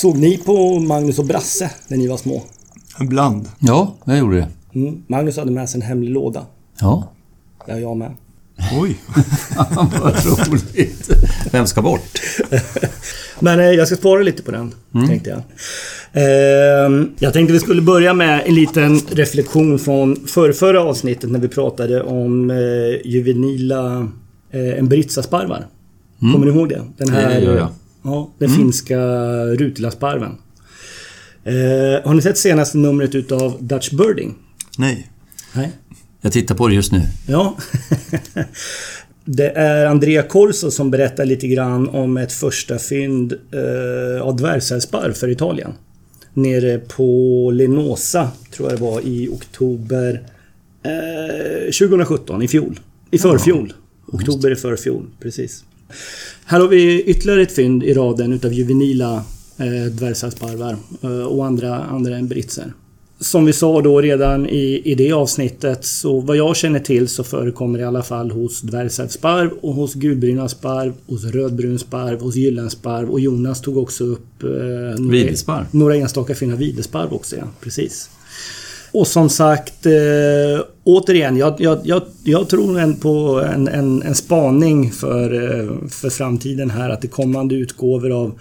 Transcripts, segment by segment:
Såg ni på Magnus och Brasse när ni var små? Ibland. Ja, jag gjorde det. Mm. Magnus hade med sig en hemlig låda. Ja. Där jag med. Oj. Vad roligt. Vem ska bort? Men eh, jag ska spara lite på den, tänkte jag. Eh, jag tänkte vi skulle börja med en liten reflektion från förra, förra avsnittet när vi pratade om eh, juvenila eh, Embritsa-sparvar. Kommer ni ihåg det? Den Det gör jag. Ja, den finska Rutila-sparven. Eh, har ni sett senaste numret utav Dutch Birding? Nej. Nej. Jag tittar på det just nu. Ja. Det är Andrea Corso som berättar lite grann om ett första fynd eh, av dvärgsälsparv för Italien. Nere på Lenosa, tror jag det var, i oktober eh, 2017, i fjol. I förfjol. Oktober i förfjol, precis. Här har vi ytterligare ett fynd i raden utav juvenila eh, dvärgsälsparvar eh, och andra, andra britser. Som vi sa då redan i, i det avsnittet så vad jag känner till så förekommer det i alla fall hos dvärgsälsparv och hos gulbrynasparv, hos rödbrunsparv, hos gyllensparv och Jonas tog också upp eh, några, några enstaka fina videsparv också. Ja, precis. Och som sagt, eh, återigen, jag, jag, jag, jag tror en på en, en, en spaning för, eh, för framtiden här att det kommande utgåvor av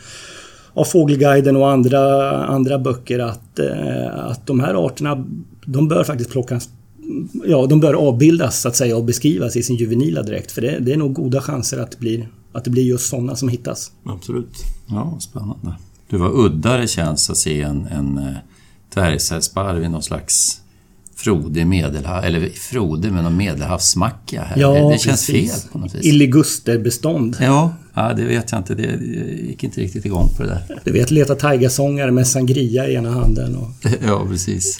av Fågelguiden och andra, andra böcker att, eh, att de här arterna de bör faktiskt plockas Ja, de bör avbildas så att säga och beskrivas i sin juvenila dräkt. För det, det är nog goda chanser att det blir, att det blir just sådana som hittas. Absolut. Ja, spännande. Du, vad udda det känns att se en, en eh, dvärgsälsparv i någon slags frodig medelhav... Eller frodig, men någon medelhavsmacka här. Ja, det, det känns precis. fel på något vis. Illigusterbestånd. Ja, ja, det vet jag inte. Det jag gick inte riktigt igång på det där. Du vet, leta taigasångare med sangria i ena handen. Och... Ja, precis.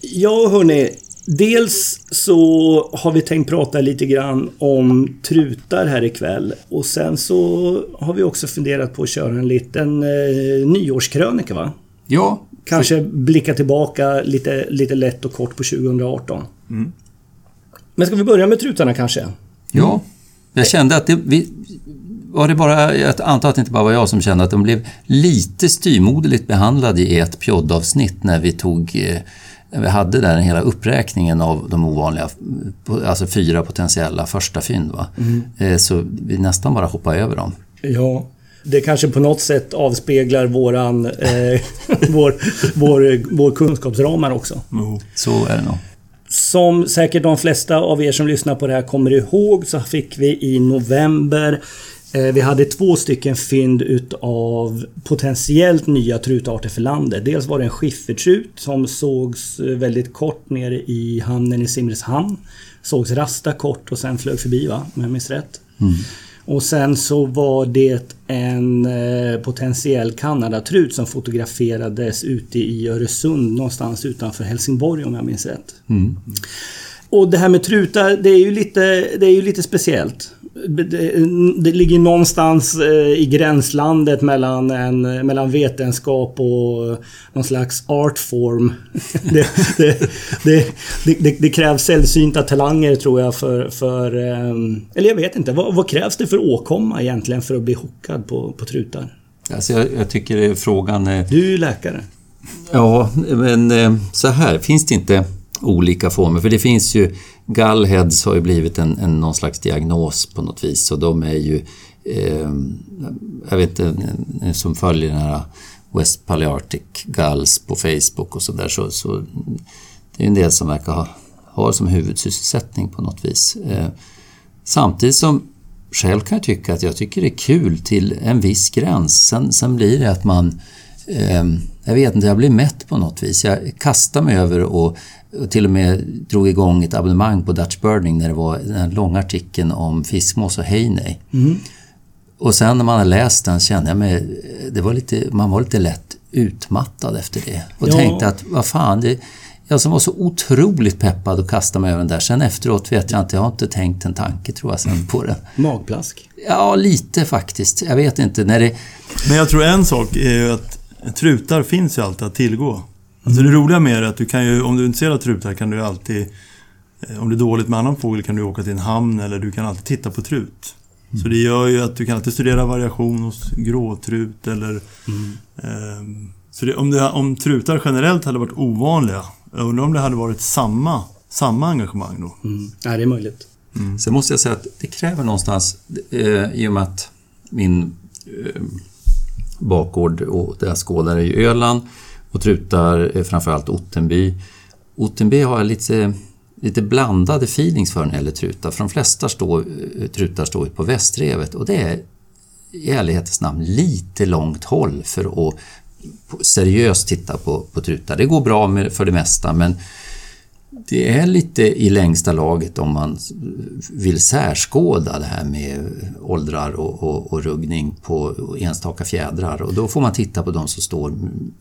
Ja, hörni. Dels så har vi tänkt prata lite grann om trutar här ikväll. Och sen så har vi också funderat på att köra en liten eh, nyårskrönika, va? Ja, Kanske blicka tillbaka lite, lite lätt och kort på 2018. Men ska vi börja med trutarna kanske? Ja, jag kände att det... Vi, var det bara, jag antar att det inte bara var jag som kände att de blev lite styrmoderligt behandlade i ett poddavsnitt när vi tog... eh, vi hade där hela uppräkningen av de ovanliga, alltså fyra potentiella första fynd. Va? Eh, Så vi nästan bara hoppade över dem. Ja. Det kanske på något sätt avspeglar våran... Eh, vår, vår, vår kunskapsramar också. Jo. Så är det nog. Som säkert de flesta av er som lyssnar på det här kommer ihåg så fick vi i november vi hade två stycken fynd utav potentiellt nya trutarter för landet. Dels var det en skiffertrut som sågs eh, väldigt kort nere i hamnen i Simrishamn. Sågs rasta kort och sen flög förbi va, om jag minns rätt. Och sen så var det en eh, potentiell Kanadatrut som fotograferades ute i Öresund någonstans utanför Helsingborg om jag minns rätt. Och det här med trutar, det är ju lite, det är ju lite speciellt. Det, ligger någonstans eh, i gränslandet mellan, en, mellan vetenskap och någon slags artform. Det, det, det, det, krävs sällsynta talanger tror jag för... för eh, eller jag vet inte. Vad, vad krävs det för åkomma egentligen för att bli hookad på, på trutar? Alltså jag, jag tycker är frågan... eh, Du är ju läkare. Ja, men eh, så här, finns det inte olika former? För det finns ju, gallheads har ju blivit en, en någon slags diagnos på något vis och de är ju, eh, jag vet inte, ni som följer den här West Palearctic Gulls på Facebook och sådär så, så det är en del som verkar ha, har som huvudsysselsättning på något vis. Eh, samtidigt som själv kan jag tycka att jag tycker det är kul till en viss gräns. Sen, sen blir det att man eh, jag vet inte, jag blir mätt på något vis. Jag kastade mig över och, och till och med drog igång ett abonnemang på Dutch Birding när det var den långa artikeln om fiskmås och hejnej. Och sen när man har läst den kände jag mig, det var lite, man var lite lätt utmattad efter det. Och Ja. tänkte att, vad fan, det, jag som var så otroligt peppad och kastade mig över den där. Sen efteråt vet jag inte, jag har inte tänkt en tanke tror jag sen på den. Magplask. Ja, lite faktiskt. Jag vet inte. När det, Men jag tror en sak är ju att trutar finns ju alltid att tillgå. Alltså det roliga med det är att du kan ju, om du är intresserad av trutar kan du alltid eh, om det är dåligt med annan fågel kan du åka till en hamn eller du kan alltid titta på trut. Så det gör ju att du kan alltid studera variation hos gråtrut eller... ehm, så det, om, det, om trutar generellt hade varit ovanliga, jag undrar om det hade varit samma, samma engagemang då? Mm. Ja, det är möjligt. Sen måste jag säga att det kräver någonstans, eh, i och med att min eh, bakgård och deras skålar är i Öland och trutar är framförallt Ottenby. Ottenby har jag lite, lite blandade feelings för när det gäller trutar. För de flesta stå, eh, trutar står ju på västrevet och det är i ärlighetens namn lite långt håll för att seriöst titta på, på trutar. Det går bra med, för det mesta men det är lite i längsta laget om man vill särskåda det här med åldrar och, och, och ruggning på enstaka fjädrar och då får man titta på de som står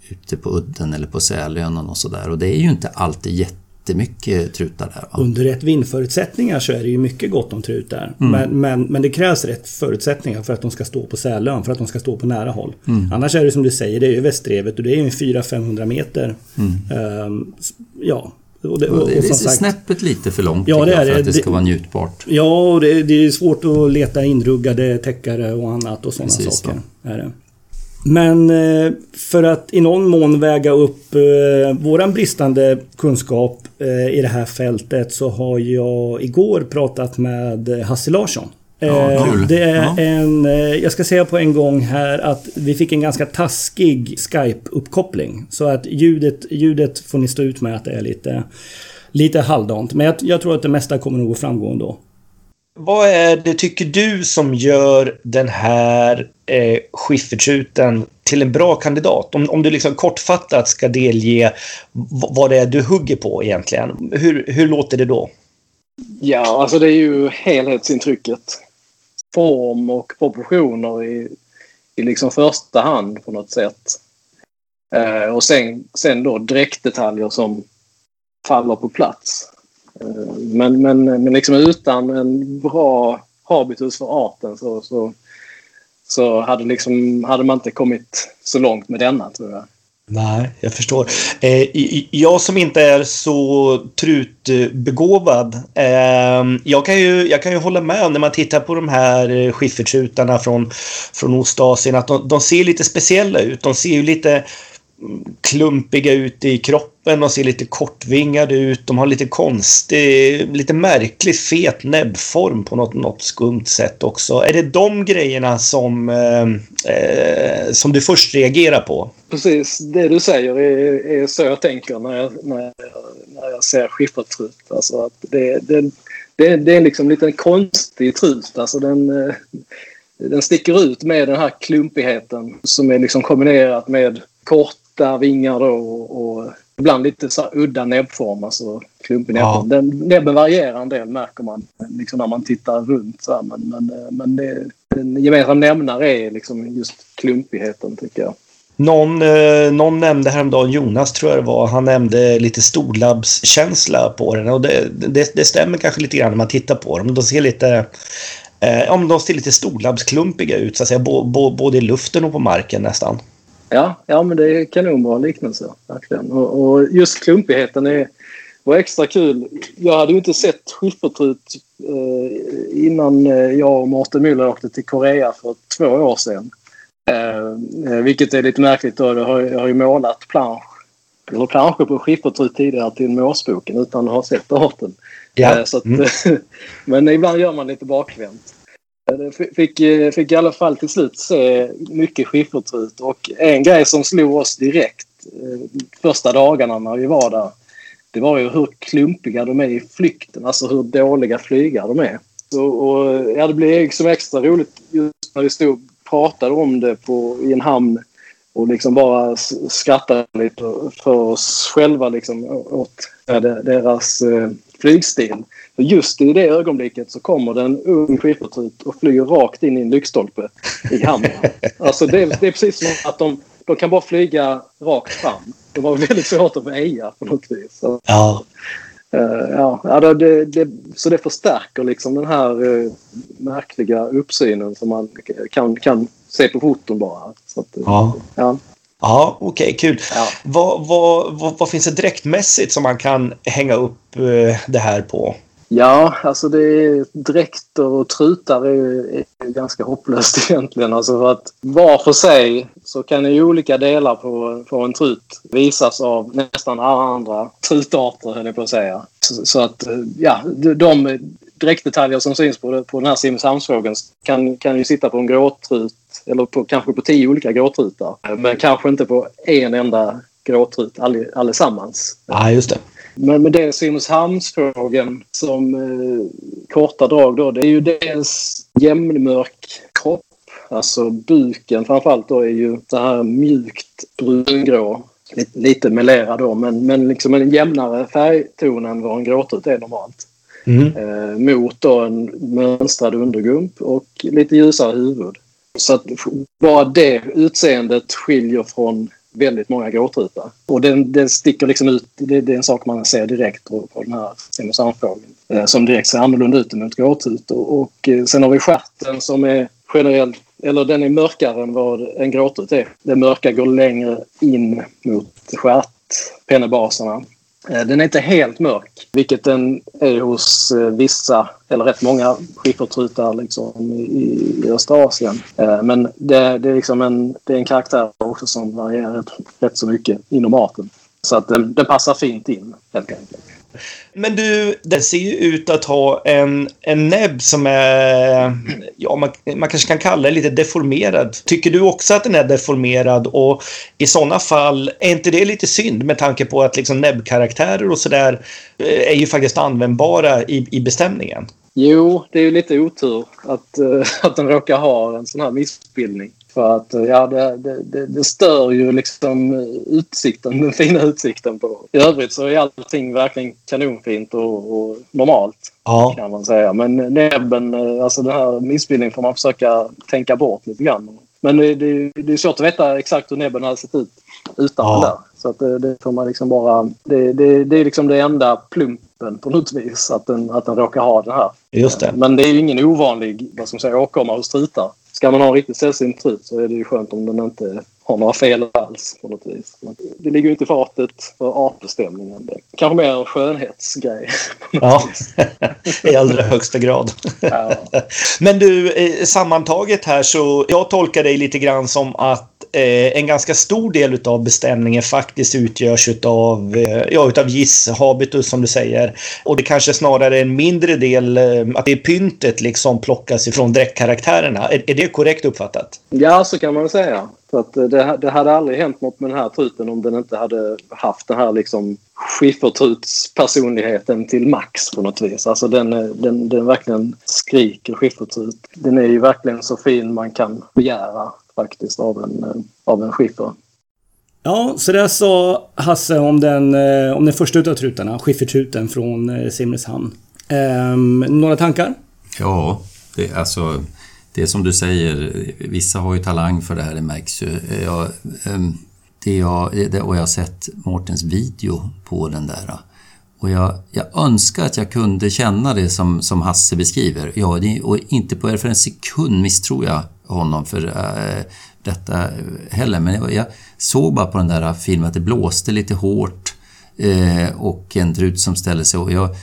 ute på udden eller på Sälönen och sådär och det är ju inte alltid jättemycket trutar där. Va? Under rätt vindförutsättningar så är det ju mycket gott om trutar. Men, men, men det krävs rätt förutsättningar för att de ska stå på Sälön, för att de ska stå på nära håll. Annars är det som du säger, det är ju västrevet och det är ju 400-500 meter. Ehm, ja. Och det, och, Det och är som sagt, snäppet lite för långt Ja, det jag, är för det. att det ska Det- vara njutbart. Ja, och det, det är svårt att leta inruggade täckare och annat och sådana Precis, saker. Är det. Men eh, för att i någon mån väga upp eh, våran bristande kunskap eh, i det här fältet så har jag igår pratat med Hasse Larsson. Ja, Eh. Det är Ja. en, eh, jag ska säga på en gång här att vi fick en ganska taskig Skype-uppkoppling. Så att ljudet, ljudet får ni stå ut med att det är lite, lite halvdant. Men jag, jag tror att det mesta kommer nog att framgå ändå. Vad är det, tycker du, som gör den här eh, skiffertruten till en bra kandidat? Om, om du liksom kortfattat ska delge vad det är du hugger på egentligen. Hur, hur låter det då? Ja, alltså det är ju helhetsintrycket. Form och proportioner i, i liksom första hand på något sätt. Eh, och sen, sen då dräktdetaljer som faller på plats. Eh, men, men, men liksom utan en bra habitus för arten så, så, så hade, liksom, hade man inte kommit så långt med denna tror jag. Nej, jag förstår. Eh, jag som inte är så trutbegåvad. Eh, jag, kan ju, jag kan ju hålla med när man tittar på de här eh, skiffertrutarna från, från Ostasien att de, de ser lite speciella ut. De ser ju lite klumpiga ut i kroppen. De ser lite kortvingade ut. De har lite konstig, lite märklig fet näbbform på något, något skumt sätt också. Är det de grejerna som, eh, eh, som du först reagerar på? Precis, det du säger är, är så jag tänker när jag, när jag, när jag ser skiffertrut. Alltså att det, det, det, det är liksom lite en konstig trut. Alltså den, eh, den sticker ut med den här klumpigheten som är liksom kombinerat med korta vingar då och, och ibland lite så udda näbbform. Alltså klumpig Ja. näbbform. Den, näbben varierar en del märker man liksom när man tittar runt. Så här, men men, eh, men det, den gemensamma nämnare är liksom just klumpigheten tycker jag. Någon, eh, någon nämnde häromdagen, Jonas tror jag det var, han nämnde lite storlabbskänsla på den och det, det, det stämmer kanske lite grann när man tittar på dem. De ser lite, eh, ja, de ser lite storlabbsklumpiga ut så att säga, bo, bo, både i luften och på marken nästan. Ja, ja men det är kanonbra liknelse. Verkligen. Och, och just klumpigheten är, var extra kul. Jag hade ju inte sett skiffertrut eh, innan eh, jag och Mårten Müller åkte till Korea för två år sedan. Eh, eh, vilket är lite märkligt då. Jag har, jag har ju målat plansch, eller planscher på skiffertrut tidigare till Måsboken utan att ha sett arten. Eh, så att, Mm. men ibland gör man lite bakvänt. Eh, fick, eh, fick i alla fall till slut se mycket skiffertrut och en grej som slog oss direkt eh, första dagarna när vi var där. Det var ju hur klumpiga de är i flykten, alltså hur dåliga flygare de är. Och, och, ja, det blev liksom extra roligt just när vi stod och pratade om det på, i en hamn och liksom bara skrattade lite för oss själva liksom, åt ja, deras eh, flygstil. För just i det ögonblicket så kommer det en ung skiffertrut och flyger rakt in i en lyktstolpe i hamnen. Alltså det, är- det är precis som att de, de kan bara flyga rakt fram. De har väldigt svårt att väja på något vis. Så, Ja. eh, ja, det- det, så det förstärker liksom den här eh, märkliga uppsynen som man kan, kan se på foton bara. Att, eh, Ja. ja. Ja, okej, okay, kul. Ja. Vad, vad, vad, vad, finns det dräktmässigt som man kan hänga upp det här på? Ja, alltså det är dräkter och trutar är, är ganska hopplöst egentligen. Alltså för att var för sig så kan ju olika delar på, på en trut visas av nästan alla andra trutarter, höll jag på att säga. Så, så att, eh, ja, de dräktdetaljer som syns på, på den här Simrishamnsfrågan kan, kan ju sitta på en gråtrut eller på, kanske på tio olika gråtrutar. Men kanske inte på en enda gråtrut allesammans. Ja, just det. Men med det Simrishamnsfrågan som eh, korta drag då, det är ju dels jämnmörk kropp. Alltså buken framförallt då är ju så här mjukt brungrå. Lite, lite melerad då, men, men liksom en jämnare färgton än vad en gråtrut är normalt. Mm. Eh, mot då en mönstrad undergump och lite ljusare huvud. Så att bara det utseendet skiljer från väldigt många gråtrutar. Och den, den sticker liksom ut. Det, det, är en sak man ser direkt på, på den här Simrishamnsfågeln. Eh, som direkt ser annorlunda ut än ett gråtrut. Och, och eh, sen har vi stjärten som är generellt eller den är mörkare än vad en gråtrut är. Det mörka går längre in mot stjärtpennebaserna. Eh, den är inte helt mörk, vilket den är hos eh, vissa, eller rätt många skiffertrutar liksom i, i östra Asien. Eh, men det, det, är liksom en, det är en karaktär också som varierar rätt, rätt så mycket inom arten. Så att den, den passar fint in, helt enkelt. Men du, den ser ju ut att ha en, en näbb som är, ja man, man kanske kan kalla det lite deformerad. Tycker du också att den är deformerad och i sådana fall, är inte det lite synd med tanke på att liksom näbbkaraktärer och sådär eh, är ju faktiskt användbara i, i bestämningen? Jo, det är ju lite otur att, eh, att den råkar ha en sån här missbildning. För att ja, det, det, det, stör ju liksom utsikten, den fina utsikten på. I övrigt så är allting verkligen kanonfint och, och normalt. Ja. Kan man säga. Men näbben, alltså den här missbildningen får man försöka tänka bort lite grann. Men det, det, det är svårt att veta exakt hur näbben hade sett ut utan ja. där. Så att det, det får man liksom bara... Det, det, det är liksom det enda plumpen på något vis, att den, att den råkar ha det här. Just det. Men det är ju ingen ovanlig vad som säger, åkomma hos trutar ska man ha en riktigt sällsynt trut så är det ju skönt om den inte har några fel alls på något vis. Det ligger ju inte i fatet för artbestämningen. Kanske mer en skönhetsgrej. Ja, i allra högsta grad. Ja. Men du, eh, sammantaget här så jag tolkar dig lite grann som att eh, en ganska stor del av bestämningen faktiskt utgörs utav, eh, ja, utav giss, habitus som du säger. Och det kanske snarare är en mindre del, eh, att det är pyntet liksom plockas ifrån dräktkaraktärerna. Är, är det korrekt uppfattat? Ja, så kan man säga. För att eh, det, det, hade aldrig hänt något med den här truten om den inte hade haft den här liksom skiffertrutspersonligheten till max på något vis. Alltså den, eh, den, den verkligen skriker skiffertrut. Den är ju verkligen så fin man kan begära faktiskt av en, eh, av en skiffer. Ja, så det sa Hasse om den, eh, om den första utav trutarna, skiffertruten från eh, Simrishamn. Ehm, några tankar? Ja, det, alltså det är som du säger, vissa har ju talang för det här, det märks ju. Jag, ehm, det jag, det, och jag har sett Mårtens video på den där. Och jag, jag önskar att jag kunde känna det som, som Hasse beskriver. Ja, det, och inte på för en sekund misstror jag honom för äh, detta heller. Men jag, jag, såg bara på den där filmen att det blåste lite hårt eh, och en trut som ställde sig. Och jag,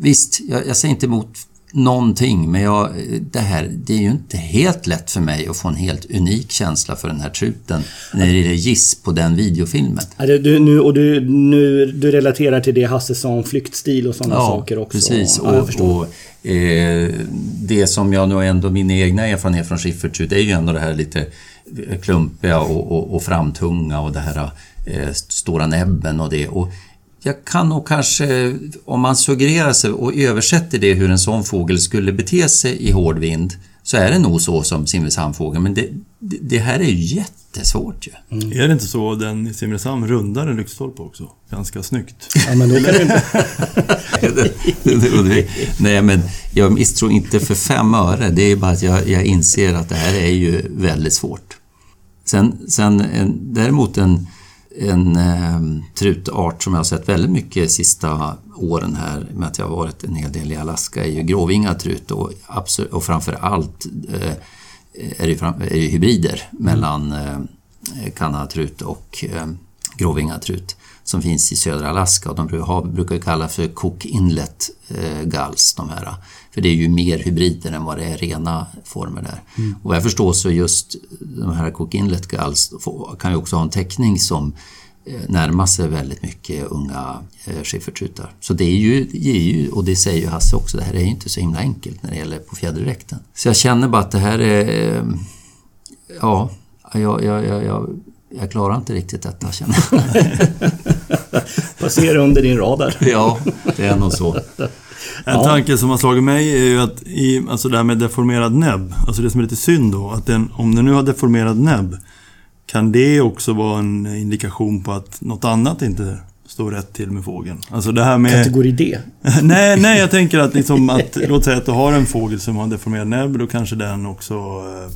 visst, jag, jag säger inte emot någonting, men jag, det här, det är ju inte helt lätt för mig att få en helt unik känsla för den här truten när det är giss på den videofilmen. Du, nu, och du, nu, du relaterar till det Hasse sa om flyktstil och sådana ja, saker också? Precis. Ja, precis. Och, och eh, det som jag nog ändå, min egna erfarenhet från skiffertrut är ju ändå det här lite klumpiga och, och, och framtunga och det här eh, stora näbben och det. Och jag kan nog kanske, om man suggererar sig och översätter det hur en sån fågel skulle bete sig i hård vind, så är det nog så som Simrishamnfågeln. Men det, det, det, här är ju jättesvårt ju. Mm. Är det inte så den i Simrishamn rundar en lyktstolpe också? Ganska snyggt. Ja, men då kan du inte... Nej, men jag misstror inte för fem öre. Det är bara att jag, jag inser att det här är ju väldigt svårt. Sen, sen en, däremot en en eh, trutart som jag har sett väldigt mycket sista åren här med att jag har varit en hel del i Alaska är ju gråvingad trut och, och framför allt eh, är det, fram, är det hybrider mellan eh, kanadatrut och eh, gråvingatrut som finns i södra Alaska och de brukar kalla för Cook Inlet eh, Gulls de här. För det är ju mer hybrider än vad det är rena former där. Mm. Och vad jag förstår så just de här Cook Inlet Gulls kan ju också ha en täckning som eh, närmar sig väldigt mycket unga eh, skiffertrutar. Så det är, ju, det är ju, och det säger ju Hasse också, det här är ju inte så himla enkelt när det gäller på fjäderdräkten. Så jag känner bara att det här är... Eh, ja, jag, jag, jag, jag jag klarar inte riktigt detta känner jag. Passerar under din radar. ja, det är nog så. En ja. tanke som har slagit mig är ju att i, alltså det här med deformerad näbb, alltså det som är lite synd då, att den, om den nu har deformerad näbb, kan det också vara en indikation på att något annat inte står rätt till med fågeln? Alltså det här med... Kategori D? nej, nej, jag tänker att, liksom att låt säga att du har en fågel som har en deformerad näbb, då kanske den också, eh,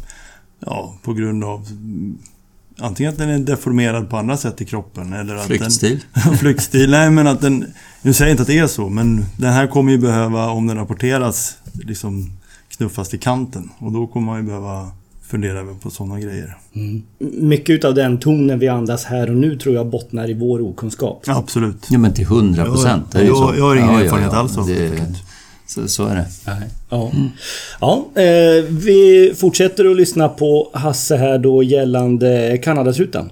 ja, på grund av Antingen att den är deformerad på andra sätt i kroppen eller att Flyktstil? Den, flyktstil, nej men att den... Nu säger jag inte att det är så, men den här kommer ju behöva, om den rapporteras, liksom knuffas till kanten. Och då kommer man ju behöva fundera på sådana grejer. Mm. Mycket utav den tonen vi andas här och nu tror jag bottnar i vår okunskap. absolut. Ja men till hundra procent. Jag, jag, jag, har ingen ja, erfarenhet ja, ja. alls av det. Så, så är det. Ja, ja eh, vi fortsätter att lyssna på Hasse här då gällande Kanadatruten.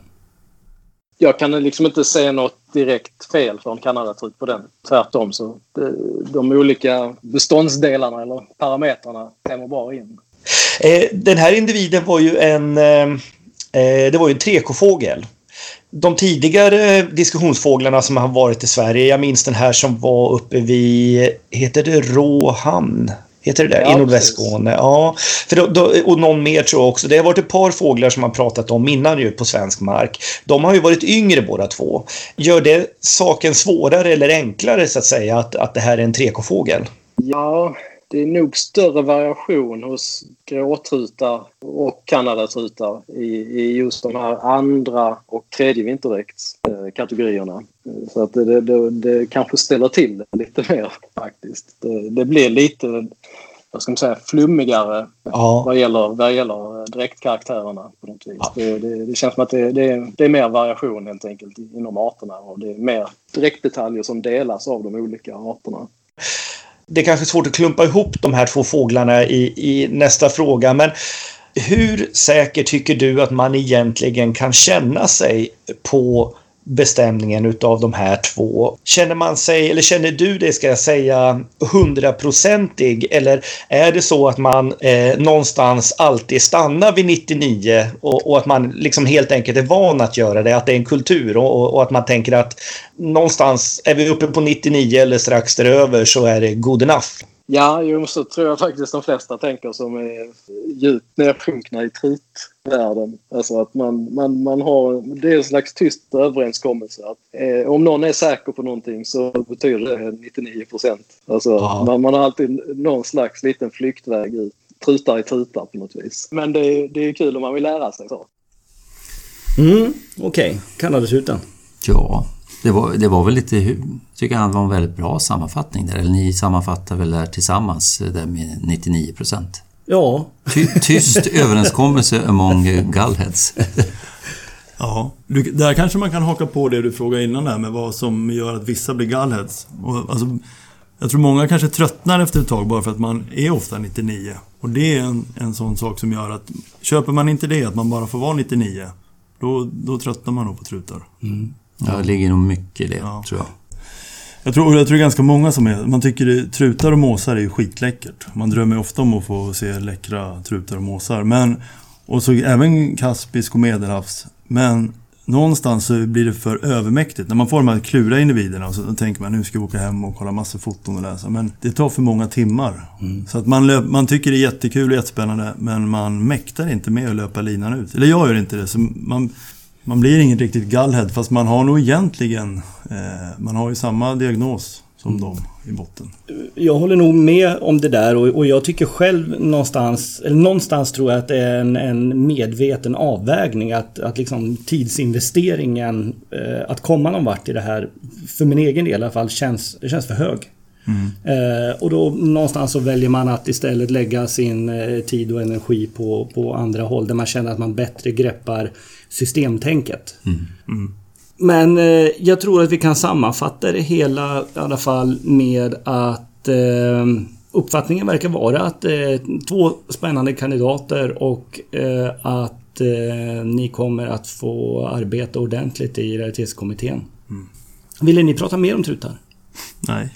Jag kan liksom inte säga något direkt fel från Kanadatrut på den. Tvärtom så de, olika beståndsdelarna eller parametrarna stämmer bra in. Eh, den här individen var ju en, eh, det var ju en trekofågel de tidigare diskussionsfåglarna som har varit i Sverige, jag minns den här som var uppe vid, heter det Råhamn? Heter det det? Ja, I nordvästskåne. Ja. För då, då, och någon mer tror jag också. Det har varit ett par fåglar som man pratat om innan ju på svensk mark. De har ju varit yngre båda två. Gör det saken svårare eller enklare så att säga att, att det här är en trekofågel? Ja, det är nog större variation hos gråtrutar och kanadatrutar i, i just de här andra och tredje vinterdräktskategorierna. Så att det, det, det, kanske ställer till lite mer faktiskt. Det, det blir lite vad ska man säga, flummigare ja. vad, gäller, vad gäller dräktkaraktärerna. På något vis. Ja. Det, det, det, känns som att det, det, det, är mer variation helt enkelt inom arterna och det är mer dräktdetaljer som delas av de olika arterna det är kanske svårt att klumpa ihop de här två fåglarna i, i nästa fråga, men hur säker tycker du att man egentligen kan känna sig på bestämningen utav de här två. Känner man sig, eller känner du det ska jag säga, hundraprocentig eller är det så att man eh, någonstans alltid stannar vid 99 och, och, att man liksom helt enkelt är van att göra det, att det är en kultur och, och, att man tänker att någonstans är vi uppe på 99 eller strax däröver så är det good enough. Ja, jo, så tror jag faktiskt de flesta tänker som är djupt nedsjunkna i kritvärlden. Alltså att man, man, man har, det är en slags tyst överenskommelse att eh, om någon är säker på någonting så betyder det 99 procent. Alltså man, man har alltid någon slags liten flyktväg ut. Trutar i tutar på något vis. Men det, det är kul om man vill lära sig så. Mm, okej. Okay. Kanadasuten. Ja, det var, det var väl lite, tycker han var en väldigt bra sammanfattning där. Eller ni sammanfattar väl där tillsammans där med 99 procent? Ja. Ty, tyst överenskommelse among gullheads. Ja, du, där kanske man kan haka på det du frågade innan där med vad som gör att vissa blir gullheads. Och, alltså, jag tror många kanske tröttnar efter ett tag bara för att man är ofta 99. Och det är en, en sån sak som gör att köper man inte det, att man bara får vara 99, då, då tröttnar man nog på trutar. Mm. Ja, det ligger nog mycket i det, ja. tror jag. Jag tror, jag tror det är ganska många som är... Man tycker det, trutar och måsar är ju skitläckert. Man drömmer ofta om att få se läckra trutar och måsar. Men, och så även kaspisk och medelhavs. Men någonstans så blir det för övermäktigt. När man får de här klura individerna så tänker man nu ska vi åka hem och kolla massor foton och läsa. Men det tar för många timmar. Mm. Så att man, löp, man tycker det är jättekul och jättespännande men man mäktar inte med att löpa linan ut. Eller jag gör inte det. Så man, man blir ingen riktigt gallhead fast man har nog egentligen, eh, man har ju samma diagnos som mm. dem i botten. Jag håller nog med om det där och, och, jag tycker själv någonstans, eller någonstans tror jag att det är en, en medveten avvägning att, att liksom tidsinvesteringen, eh, att komma någon vart i det här, för min egen del i alla fall, känns, känns för hög. Eh, och då någonstans så väljer man att istället lägga sin eh, tid och energi på, på andra håll där man känner att man bättre greppar systemtänket. Men eh, jag tror att vi kan sammanfatta det hela i alla fall med att eh, uppfattningen verkar vara att är två spännande kandidater och eh, att eh, ni kommer att få arbeta ordentligt i realitetskommittén. Ville ni prata mer om trutar? Nej.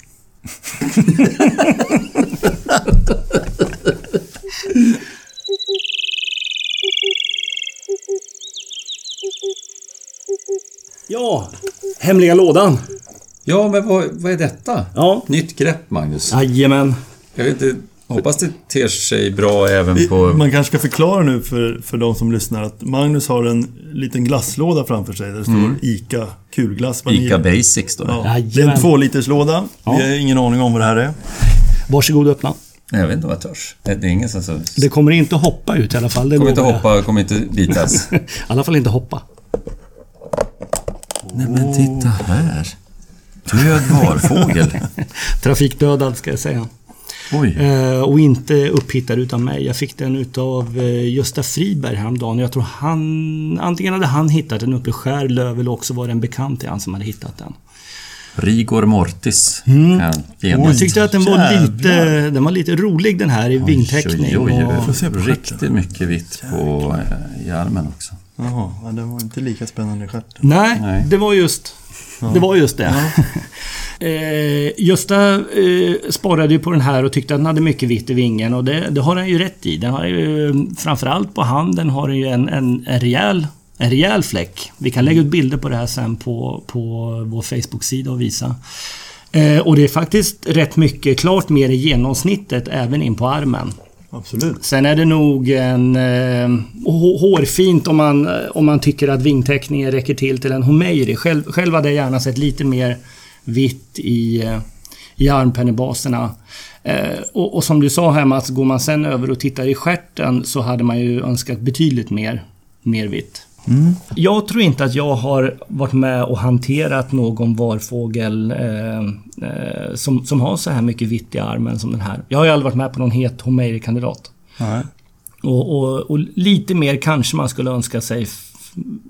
Ja, hemliga lådan. Ja, men vad, vad är detta? Ja. Nytt grepp, Magnus. Jajamän. Jag vet inte, hoppas det ter sig bra även på... Man kanske ska förklara nu för, för de som lyssnar att Magnus har en liten glasslåda framför sig där det står ICA kulglass. vanilj. ICA Basics då. Ja, det är en tvåliterslåda. Ja. Vi har ingen aning om vad det här är. Varsågod och öppna. Jag vet inte om jag törs. Det det är ingen som... Det kommer inte hoppa ut i alla fall. Det kommer inte hoppa, kommer inte bitas. I alla fall inte hoppa. Nej men titta här. Död varfågel. Trafikdödad ska jag säga. Oj. Eh, och inte upphittad utav mig. Jag fick den utav eh, Gösta Friberg häromdagen. Jag tror han... Antingen hade han hittat den uppe i Skärlöv eller också var det en bekant till han som hade hittat den. Rigor mortis. Kan jag tyckte att den var jävlar. lite... Den var lite rolig den här i vingteckning. Oj, oj, oj. och- Riktigt mycket vitt på eh, i armen också. Jaha, ja, den var inte lika spännande i stjärten. Nej, Nej. det var just... Det var just det. eh, Gösta eh, sparade ju på den här och tyckte att den hade mycket vitt i vingen och det, det har han ju rätt i. Den har ju, framförallt på handen har den ju en, en, en, rejäl, en rejäl fläck. Vi kan lägga ut bilder på det här sen på, på vår Facebook-sida och visa. Eh, och det är faktiskt rätt mycket, klart mer i genomsnittet även in på armen. Absolut. Sen är det nog en eh, hå- hårfint om man, om man tycker att vingteckningen räcker till till en Homeiri. Själv, själv hade jag gärna sett lite mer vitt i, eh, i armpennebaserna. Eh, och, och som du sa här Mats, går man sen över och tittar i stjärten så hade man ju önskat betydligt mer, mer vitt. Jag tror inte att jag har varit med och hanterat någon varfågel eh, eh, som, som har så här mycket vitt i armen som den här. Jag har ju aldrig varit med på någon het Homeiri-kandidat. Och, och, och lite mer kanske man skulle önska sig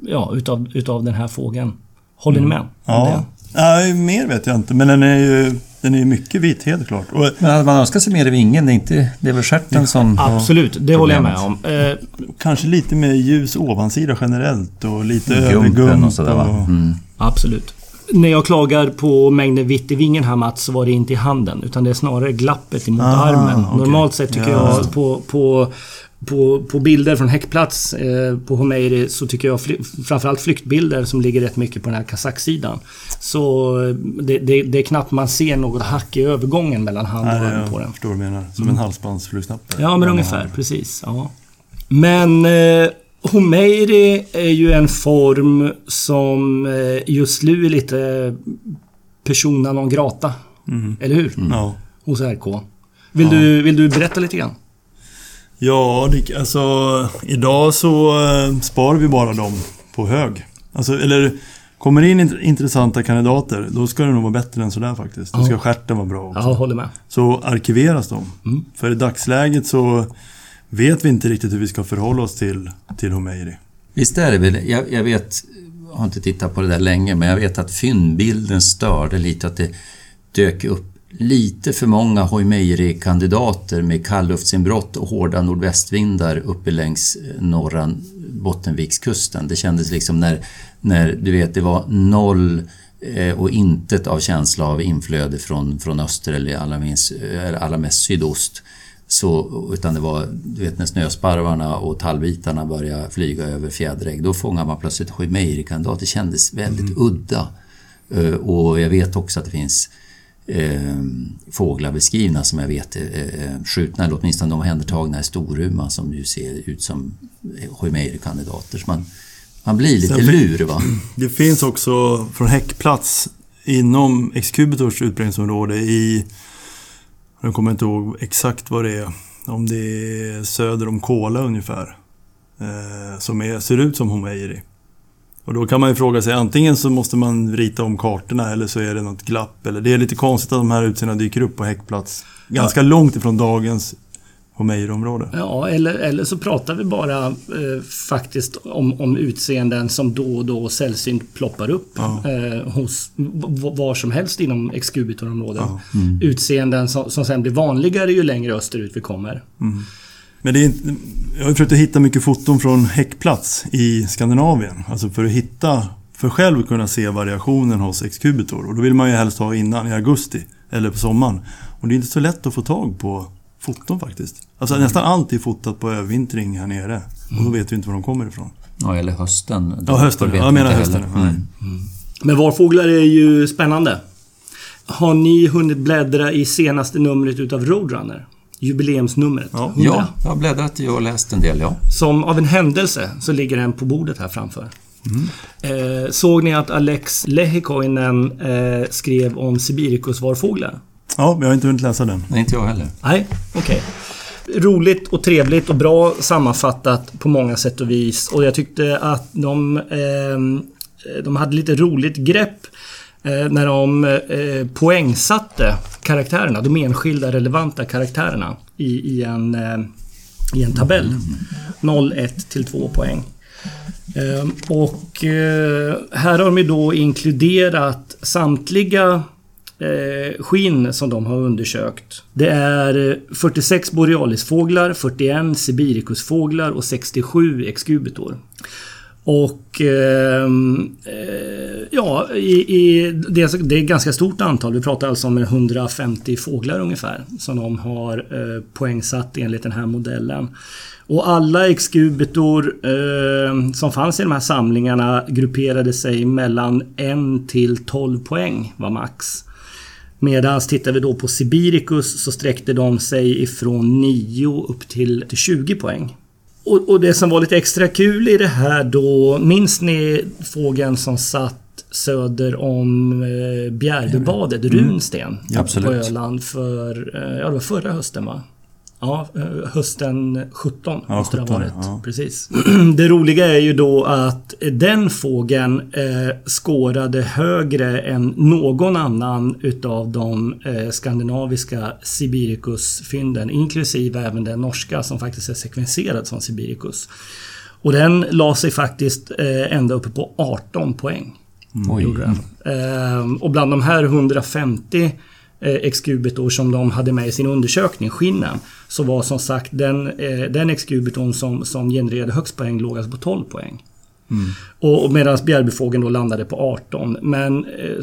ja, utav, utav den här fågeln. Håller ni med? Ja. Nej, mer vet jag inte. Men den är ju den är ju mycket vit, helt klart. Och, Men hade man önskat sig mer i vingen, det är, inte, det är väl stjärten som... Absolut, det håller jag med om. Eh, kanske lite mer ljus ovansida generellt och lite övergump. och sådär va? Mm. absolut. När jag klagar på mängden vitt i vingen här Mats, så var det inte i handen. Utan det är snarare glappet emot Ah, armen. okej. Normalt sett tycker Ja. jag på, på, på, på bilder från häckplats eh, på Homeiri så tycker jag fly, framförallt flyktbilder som ligger rätt mycket på den här kazaksidan. Så eh, det, det, det är knappt man ser något hack i övergången mellan hand och arm på den. förstår vad du menar. Som en halsbandsflugsnapp. Ja, men ungefär. Precis. Ja. Men eh, Homeiri är ju en form som eh, just nu är lite persona non grata. Eller hur? Ja. Hos RK. Vill, du, vill du berätta lite grann? Ja, det, alltså idag så eh, sparar vi bara dem på hög. Alltså, eller kommer in int- intressanta kandidater, då ska det nog vara bättre än sådär faktiskt. Då ska Ja. stjärten vara bra också. Ja, håller med. Så arkiveras de. Mm. För i dagsläget så vet vi inte riktigt hur vi ska förhålla oss till, till Homeiri. Visst är det väl, jag, jag vet, jag har inte tittat på det där länge, men jag vet att fyndbilden störde lite, att det dök upp lite för många Homeiri-kandidater med kalluftsinbrott och hårda nordvästvindar uppe längs eh, norra Bottenvikskusten. Det kändes liksom när, när du vet, det var noll eh, och intet av känsla av inflöde från, från öster eller allra, minst, eh, eller allra mest sydost. Så, utan det var, du vet när snösparvarna och tallbitarna började flyga över fjäderägg, då fångar man plötsligt Hoimeiri-kandidat. Det kändes väldigt udda. Eh, Och jag vet också att det finns eh, fåglar beskrivna som jag vet är eh, skjutna, eller åtminstone omhändertagna i Storuman som ju ser ut som Hoimeiri-kandidater. Så man, man blir lite Sen lur va? Det finns också från häckplats inom Excubitors utbredningsområde i... Jag kommer inte ihåg exakt vad det är. Om det är söder om Kola ungefär. Eh, som är, ser ut som Homeiri. Och då kan man ju fråga sig, antingen så måste man rita om kartorna eller så är det något glapp. Eller det är lite konstigt att de här utseendena dyker upp på häckplats. Ganska långt ifrån dagens Homeiro-område. Ja, eller, eller så pratar vi bara eh, faktiskt om, om utseenden som då och då sällsynt ploppar upp Ja. eh, hos var som helst inom exkubitorområden. Utseenden som, som sen blir vanligare ju längre österut vi kommer. Men det är jag har försökt att hitta mycket foton från häckplats i Skandinavien. Alltså för att hitta, för själv kunna se variationen hos exkubitor. Och då vill man ju helst ha innan, i augusti eller på sommaren. Och det är inte så lätt att få tag på foton faktiskt. Alltså nästan allt är fotat på övervintring här nere. Och då vet vi inte var de kommer ifrån. Ja, eller hösten. Ja, hösten. Jag menar inte hösten. heller. Nej. Mm. Men varfåglar är ju spännande. Har ni hunnit bläddra i senaste numret utav Roadrunner? Jubileumsnumret. Ja. 100. Ja, jag har bläddrat i och läst en del, ja. Som av en händelse så ligger den på bordet här framför. Eh, såg ni att Alex Lehikoinen eh, skrev om Sibiricus-varfåglar? Ja, jag har inte hunnit läsa den. Nej, inte jag heller. Nej, okej. Roligt och trevligt och bra sammanfattat på många sätt och vis. Och jag tyckte att de, ehm, de hade lite roligt grepp eh, när de eh, poängsatte karaktärerna, de enskilda relevanta karaktärerna i, i, en, eh, i en tabell. 0, 1 till 2 poäng. Ehm, Och eh, här har de ju då inkluderat samtliga eh, Eh, skinn som de har undersökt. Det är eh, 46 borealisfåglar, 41 sibirikusfåglar och 67 exkubitor. Och ehm, eh, ja, i, i, det, är, det är ett ganska stort antal. Vi pratar alltså om 150 fåglar ungefär som de har eh, poängsatt enligt den här modellen. Och alla exkubitor eh, som fanns i de här samlingarna grupperade sig mellan 1 till 12 poäng var max. Medan tittar vi då på Sibiricus så sträckte de sig ifrån 9 upp till, till 20 poäng. Och, och det som var lite extra kul i det här då, minns ni fågeln som satt söder om eh, Bjärbybadet, Runsten? Absolut. På Öland för, eh, ja det var förra hösten va? Ja, eh, hösten 17 Ja, måste det ha 17, varit. ja. Precis. Det roliga är ju då att den fågeln eh, skårade högre än någon annan utav de eh, skandinaviska Sibiricus-fynden, inklusive även den norska som faktiskt är sekvenserad som Sibiricus. Och den la sig faktiskt eh, ända uppe på 18 poäng. Oj. Gjorde den. Ehm, och bland de här 150 eh, exkubitor som de hade med i sin undersökning, skinnen, så var som sagt den, eh, den exkubitorn som, som genererade högst poäng låg alltså på 12 poäng. Och, och medan bjärbyfågeln då landade på 18. Men eh,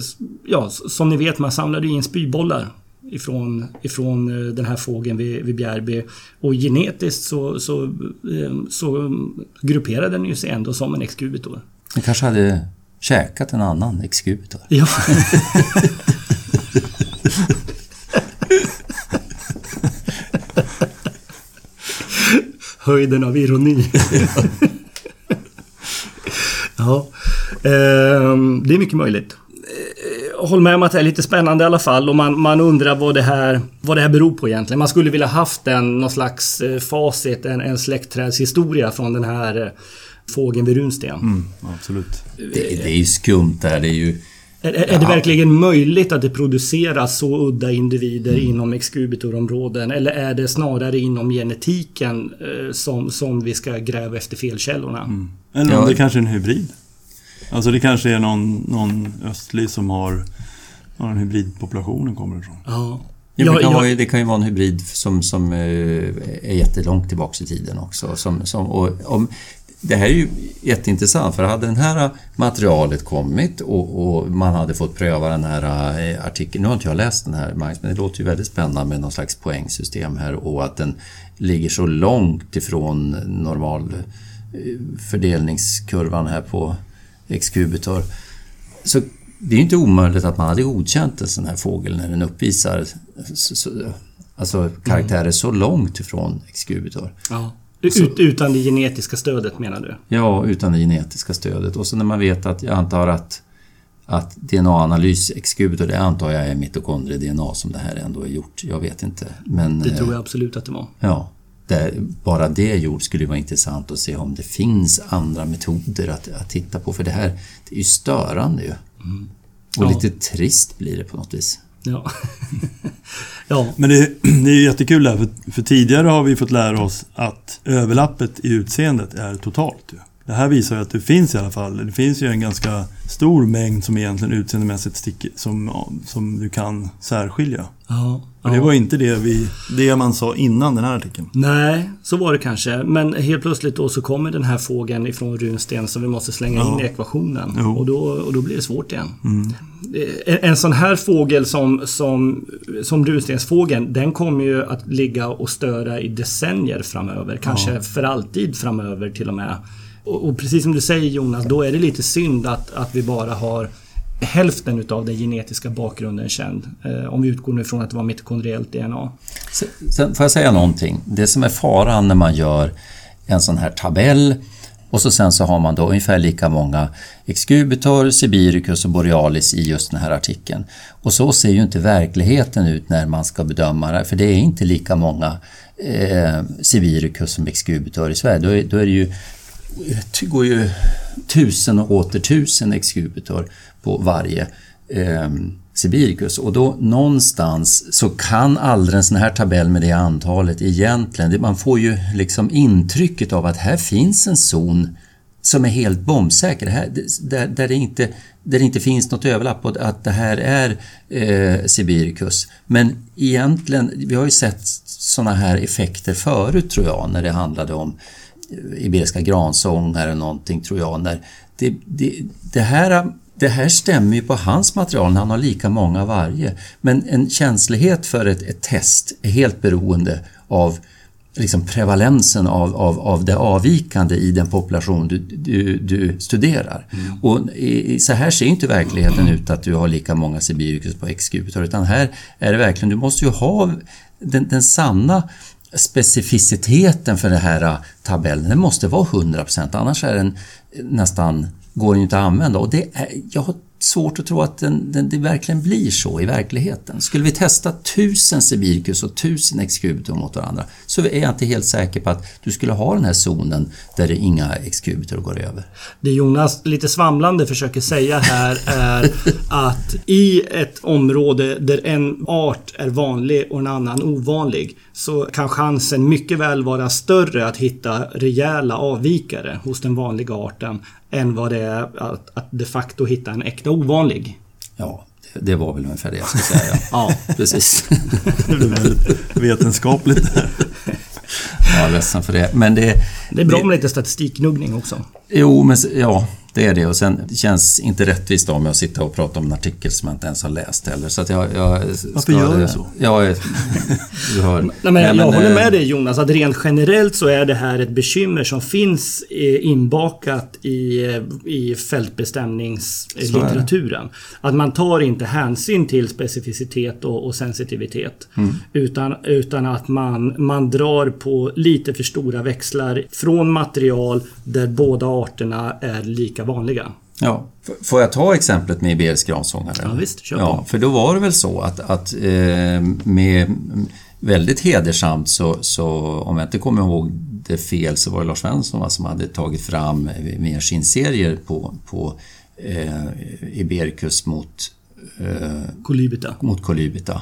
ja, som ni vet, man samlade in spybollar ifrån, ifrån eh, den här fågeln vid, vid Bjärby. Och genetiskt så, så, eh, så grupperade den ju sig ändå som en exkubitor. Den kanske hade käkat en annan exkubitor. Ja. Höjden av ironi. ja, ehm, det är mycket möjligt. Eh, håll med om att det är lite spännande i alla fall och man, man undrar vad det, här, vad det här beror på egentligen. Man skulle vilja haft en, någon slags eh, facit, en, en släktträdshistoria från den här eh, fågeln vid Runsten. Mm, absolut. Det, det är ju skumt det här. Det är ju... Är, är är det verkligen möjligt att det produceras så udda individer inom exkubitorområden? Eller är det snarare inom genetiken eh, som, som vi ska gräva efter felkällorna? Eller om Ja. det kanske är en hybrid. Alltså det kanske är någon, någon östlig som har var den hybridpopulationen kommer ifrån. Ja. Ja, Ja, det, kan ja. vara, det kan ju vara en hybrid som, som eh, är jättelångt tillbaks i tiden också. Som, som, och, om, det här är ju jätteintressant för hade det här materialet kommit och, och man hade fått pröva den här eh, artikeln. Nu har inte jag läst den här Magnus, men det låter ju väldigt spännande med någon slags poängsystem här och att den ligger så långt ifrån normal eh, fördelningskurvan här på exkubitor. Så det är ju inte omöjligt att man hade godkänt en sån här fågel när den uppvisar så, så, alltså karaktärer så långt ifrån exkubitor. Ja. Ut, utan det genetiska stödet menar du? Ja, utan det genetiska stödet. Och så när man vet att, jag antar att, att DNA-analys exkubitor, det antar jag är mitokondrie-DNA som det här ändå är gjort. Jag vet inte. Men, Det eh, tror jag absolut att det var. Ja. där bara det gjort skulle vara intressant att se om det finns andra metoder att, att titta på. För det här det är ju störande ju. Mm. Och ja. lite trist blir det på något vis. Ja. ja. Men det, det är jättekul där, för, för, tidigare har vi fått lära oss att överlappet i utseendet är totalt. Ju. Det här visar ju att det finns i alla fall, det finns ju en ganska stor mängd som egentligen utseendemässigt sticker, som, som du kan särskilja. Ja, och det var inte det, vi, det man sa innan den här artikeln. Nej, så var det kanske. Men helt plötsligt då så kommer den här fågeln ifrån runsten som vi måste slänga ja. in i ekvationen. Och då, och då blir det svårt igen. Mm. En, en sån här fågel som, som, som runstensfågeln, den kommer ju att ligga och störa i decennier framöver. Kanske ja. för alltid framöver till och med. Och, och, precis som du säger Jonas, då är det lite synd att, att vi bara har hälften utav den genetiska bakgrunden känd. Eh, om vi utgår ifrån att det var mitokondriellt DNA. Sen får jag säga någonting. Det som är faran när man gör en sån här tabell och så sen så har man då ungefär lika många excubitor, sibiricus och borealis i just den här artikeln. Och så ser ju inte verkligheten ut när man ska bedöma det, för det är inte lika många eh, sibiricus som excubitor i Sverige. Då är, då är det ju det går ju tusen och åter tusen excubitor på varje eh, Sibiricus och då någonstans så kan aldrig en sån här tabell med det antalet egentligen, man får ju liksom intrycket av att här finns en zon som är helt bombsäker, här, där, där, det inte, där det inte finns något överlapp och att det här är eh, Sibiricus. Men egentligen, vi har ju sett såna här effekter förut tror jag när det handlade om iberiska gransångar eller någonting tror jag. När det, det, det, här, det här stämmer ju på hans material när han har lika många varje. Men en känslighet för ett, ett test är helt beroende av liksom prevalensen av, av, av det avvikande i den population du, du, du studerar. Mm. Och i, så här ser inte verkligheten ut att du har lika många sibiricus på exekutor utan här är det verkligen, du måste ju ha den, den sanna specificiteten för den här äh, tabellen den måste vara 100% annars är den nästan, går den inte att använda. Och det är, jag har svårt att tro att den, den, det verkligen blir så i verkligheten. Skulle vi testa tusen sibirkus och tusen exkubitor mot varandra så är jag inte helt säker på att du skulle ha den här zonen där det inga exkubitor går över. Det Jonas lite svamlande försöker säga här är att i ett område där en art är vanlig och en annan ovanlig så kan chansen mycket väl vara större att hitta rejäla avvikare hos den vanliga arten än vad det är att, att de facto hitta en äkta ovanlig. Ja, det, det var väl ungefär det jag skulle säga. ja, precis. Vetenskapligt. ja, ledsen för det. Men det, det är bra med lite statistiknuggning också. Jo, men ja, det är det och sen det känns inte rättvist av mig att sitta och prata om en artikel som jag inte ens har läst heller. Så jag, jag Varför gör du så? Ja, du hör. Nej, men jag men, håller med dig Jonas att rent generellt så är det här ett bekymmer som finns inbakat i, i fältbestämningslitteraturen. Att man tar inte hänsyn till specificitet och, och sensitivitet. Mm. Utan, utan att man, man drar på lite för stora växlar från material där båda arterna är lika vanliga. Ja. Får jag ta exemplet med iberisk gransångare? Ja, visst, kör ja, För då var det väl så att, att eh, med väldigt hedersamt så, så, om jag inte kommer ihåg det fel, så var det Lars Svensson som hade tagit fram mer sin serier på, på eh, Ibericus mot eh, Colybita. Mot Colybita.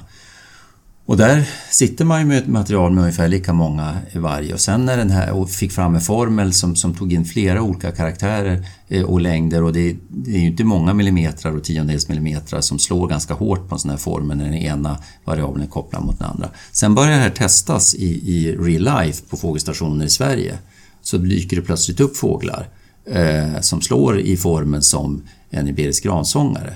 Och där sitter man ju med ett material med ungefär lika många i varje och sen när den här och fick fram en formel som, som tog in flera olika karaktärer eh, och längder och det, det är ju inte många millimeter och tiondels millimeter som slår ganska hårt på en sån här formel när den ena variabeln är kopplad mot den andra. Sen börjar det här testas i, i real life på fågelstationer i Sverige. Så dyker det plötsligt upp fåglar eh, som slår i formen som en iberisk gransångare.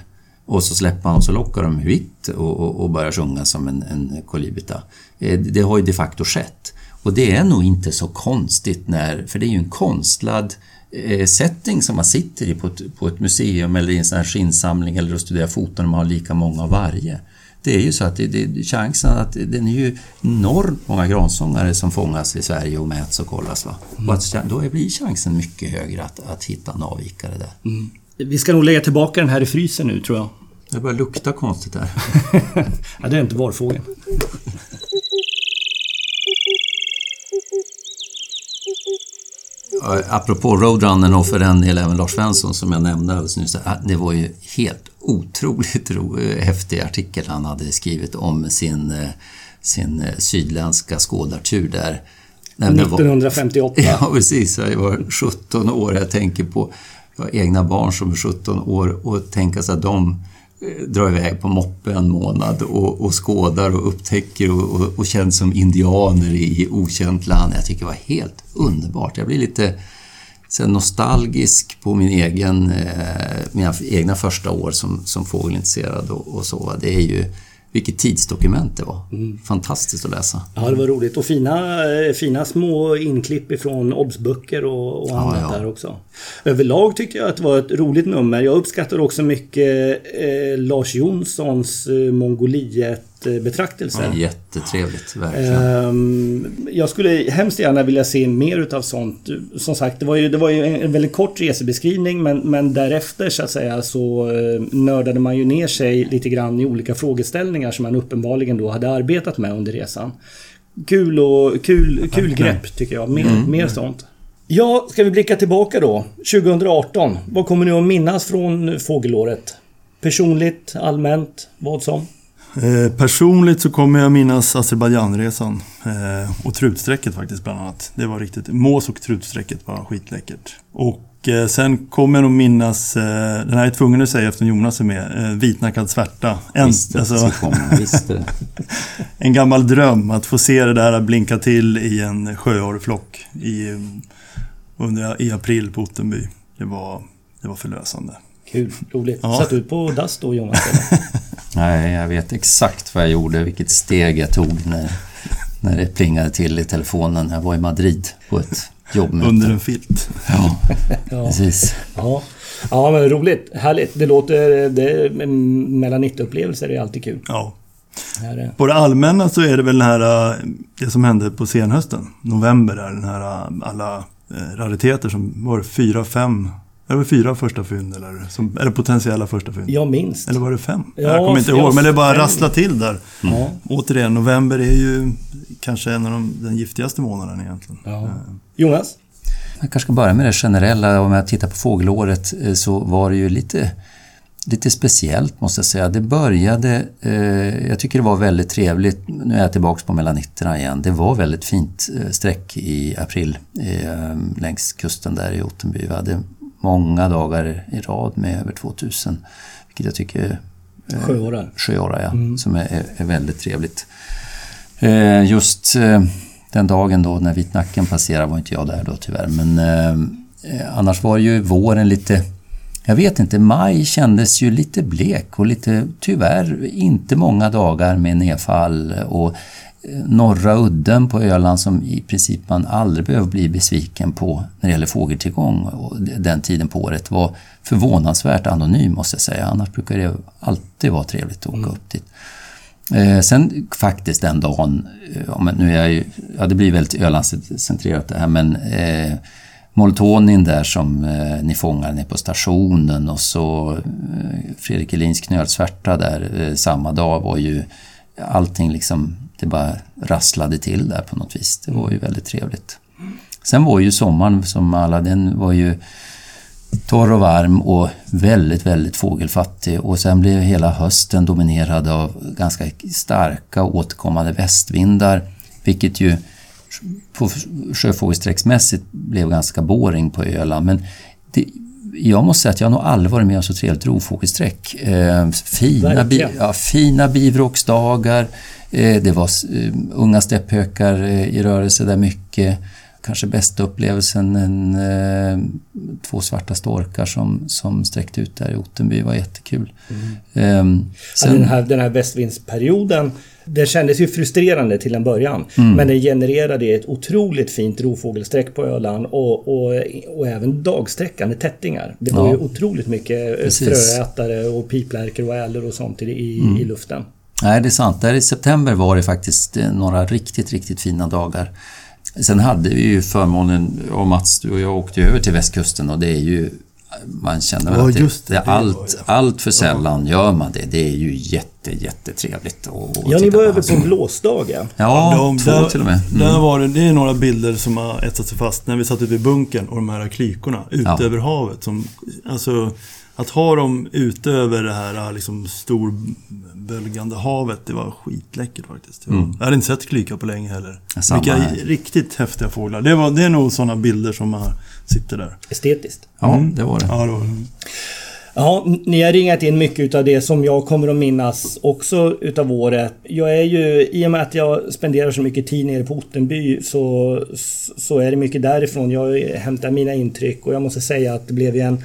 Och så släpper man och så lockar de vitt och, och, och börjar sjunga som en, en kolibita. Eh, det har ju de facto skett. Och det är nog inte så konstigt när, för det är ju en konstlad eh, setting som man sitter i på ett, på ett museum eller i en sån här skinnsamling eller att studera foton och man har lika många av varje. Det är ju så att det, det, chansen att den är ju enormt många gransångare som fångas i Sverige och mäts och kollas. Va? Mm. Och att, då blir chansen mycket högre att, att hitta en avvikare där. Mm. Vi ska nog lägga tillbaka den här i frysen nu tror jag. Det börjar lukta konstigt här. ja, det är inte vårfågeln. apropå Roadrunnern och för den delen även Lars Svensson som jag nämnde alldeles nyss. Det var ju helt otroligt ro, häftig artikel han hade skrivit om sin, sin sydländska skådartur där. 1958. Ja, precis. Jag var 17 år. Jag tänker på jag har egna barn som är 17 år och tänka sig att de eh, Eh, drar iväg på moppe en månad och, och skådar och upptäcker och, och, och känns som indianer i okänt land. Jag tycker det var helt underbart. Jag blir lite så nostalgisk på min egen, eh, mina egna första år som, som fågelintresserad och, och så. Det är ju vilket tidsdokument det var. Mm. Fantastiskt att läsa. Ja, det var roligt. Och fina, eh, fina små inklipp ifrån obsböcker och, och annat ja, ja. där också. Överlag tyckte jag att det var ett roligt nummer. Jag uppskattar också mycket eh, Lars Jonssons eh, Mongoliet betraktelse. Ja, jättetrevligt, verkligen. Ehm, jag skulle hemskt gärna vilja se mer utav sånt. Som sagt, det var ju, det var ju en väldigt kort resebeskrivning men, men därefter så att säga så eh, nördade man ju ner sig lite grann i olika frågeställningar som man uppenbarligen då hade arbetat med under resan. Kul och kul, kul grepp tycker jag. Mer, mm. mer sånt. Ja, ska vi blicka tillbaka då? 2018. Vad kommer ni att minnas från fågelåret? Personligt, allmänt, vad som? Eh, personligt så kommer jag minnas Azerbajdzjanresan eh, och trutsträcket faktiskt bland annat. Det var riktigt, mås och trutsträcket var skitläckert. Och eh, sen kommer jag nog minnas, eh, den här är jag tvungen att säga eftersom Jonas är med, eh, vitnackad svärta. En, visst, alltså, visst en gammal dröm att få se det där blinka till i en sjöorreflock i, under, i april på Ottenby. Det var, det var förlösande. Kul, roligt. Ja. Satt du på dass då Jonas? Nej, jag vet exakt vad jag gjorde, vilket steg jag tog när, när det plingade till i telefonen. Jag var i Madrid på ett jobbmöte. Under en filt. Ja, ja. precis. Ja. ja, men roligt. Härligt. Det låter... Det, mellan 90-upplevelser är alltid kul. Ja. På det allmänna så är det väl den här, det som hände på senhösten. November där, den här alla eh, rariteter som var fyra, fem det var fyra första fynd eller, som, eller potentiella första fynd. Ja, minst. Eller var det fem? Ja, jag kommer inte ihåg, men det bara rassla till där. Mm. Återigen, november är ju kanske en av de den giftigaste månaderna egentligen. Ja. Jonas? Jag kanske ska börja med det generella. Om jag tittar på fågelåret eh, så var det ju lite, lite speciellt måste jag säga. Det började, eh, jag tycker det var väldigt trevligt, nu är jag tillbaka på mellanitterna igen. Det var väldigt fint eh, streck i april eh, längs kusten där i Ottenby. Vi hade många dagar i rad med över 2000. Vilket jag tycker... Eh, sjöårar. Sjöårar, ja. Mm. Som är, är, väldigt trevligt. Eh, just eh, den dagen då när vitnacken passerade var inte jag där då tyvärr. Men eh, annars var ju våren lite... Jag vet inte, maj kändes ju lite blek och lite tyvärr inte många dagar med nedfall. Och norra udden på Öland som i princip man aldrig behöver bli besviken på när det gäller fågeltillgång och den tiden på året var förvånansvärt anonym måste jag säga. Annars brukar det alltid vara trevligt att åka mm. upp dit. Eh, sen faktiskt den dagen, eh, nu är jag ju, ja det blir väldigt Ölandscentrerat det här men eh, Moltonin där som eh, ni fångar nere på stationen och så eh, Fredrik Elins knölsvärta där eh, samma dag var ju allting liksom det bara rasslade till där på något vis. Det var ju väldigt trevligt. Sen var ju sommaren som alla, den var ju torr och varm och väldigt, väldigt fågelfattig och sen blev hela hösten dominerad av ganska starka återkommande västvindar vilket ju på sjöfågelsträcksmässigt blev ganska boring på Öland. Men det, jag måste säga att jag nog aldrig varit med om så trevligt rovfågelsträck. Eh, fina, bi, ja, fina bivråksdagar, det var eh, unga stepphökar eh, i rörelse där mycket. Kanske bästa upplevelsen, en, två svarta storkar som, som sträckte ut där i Ottenby var jättekul. Mm. Um, sen, ja, den, här, den här västvindsperioden det kändes ju frustrerande till en början. Mm. Men det genererade ett otroligt fint rovfågelsträck på Öland och, och, och även dagsträckande tättingar. Det var ja. ju otroligt mycket Precis. fröätare och piplärkor och äler och sånt i, mm. i luften. Nej, det är sant. Där i september var det faktiskt eh, några riktigt, riktigt fina dagar. Sen hade vi ju förmånen, och Mats, du och jag åkte över till västkusten och det är ju man känner väl Ja, att det, just det. det, Det var allt, ju- allt för sällan gör man det. Det är ju jätte, jättetrevligt att att Ja, ni var över på en blåsdagen. Ja, De- två där, till och med. Där Mm. var det, det är några bilder som har etsat sig fast när vi satt ute i bunkern och de här klykorna ute Ja. över havet. Som, alltså, att ha dem ute över det här liksom storbölgande havet, det var skitläckert faktiskt. Mm. Jag hade inte sett klyka på länge heller. Samma Vilka här. riktigt häftiga fåglar. Det, var, det är nog sådana bilder som har, sitter där. Estetiskt. Ja, det var det. Ja, det var det. Ja, ni har ringat in mycket utav det som jag kommer att minnas också utav året. Jag är ju, i och med att jag spenderar så mycket tid nere på Ottenby så, så är det mycket därifrån jag hämtar mina intryck och jag måste säga att det blev ju en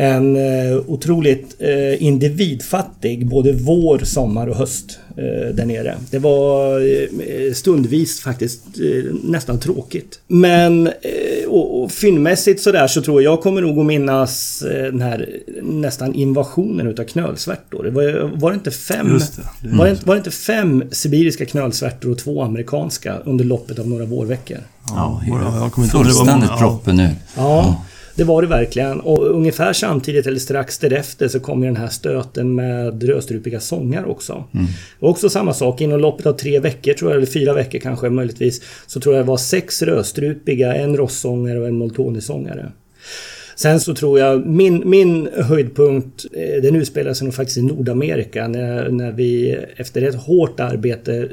en eh, otroligt eh, individfattig både vår, sommar och höst eh, där nere. Det var eh, stundvis faktiskt eh, nästan tråkigt. Men eh, och, och filmmässigt sådär så tror jag jag kommer nog att minnas eh, den här nästan invasionen utav knölsvärtor. Det var, var det inte fem? Det. Det Var, det, inte- var det inte fem sibiriska knölsvärtor och två amerikanska under loppet av några vårveckor? Ja, Ja, jag kommer inte ihåg, fullständigt ja. proppen nu. Ja, det var det verkligen. Och ungefär samtidigt eller strax därefter så kom ju den här stöten med rödstrupiga sångar också. Och också samma sak, inom loppet av tre veckor tror jag, eller fyra veckor kanske möjligtvis, så tror jag det var sex rödstrupiga, en rossångare och en moltonisångare. Sen så tror jag min, min höjdpunkt, eh, den utspelar sig nog faktiskt i Nordamerika när, när vi efter ett hårt arbete,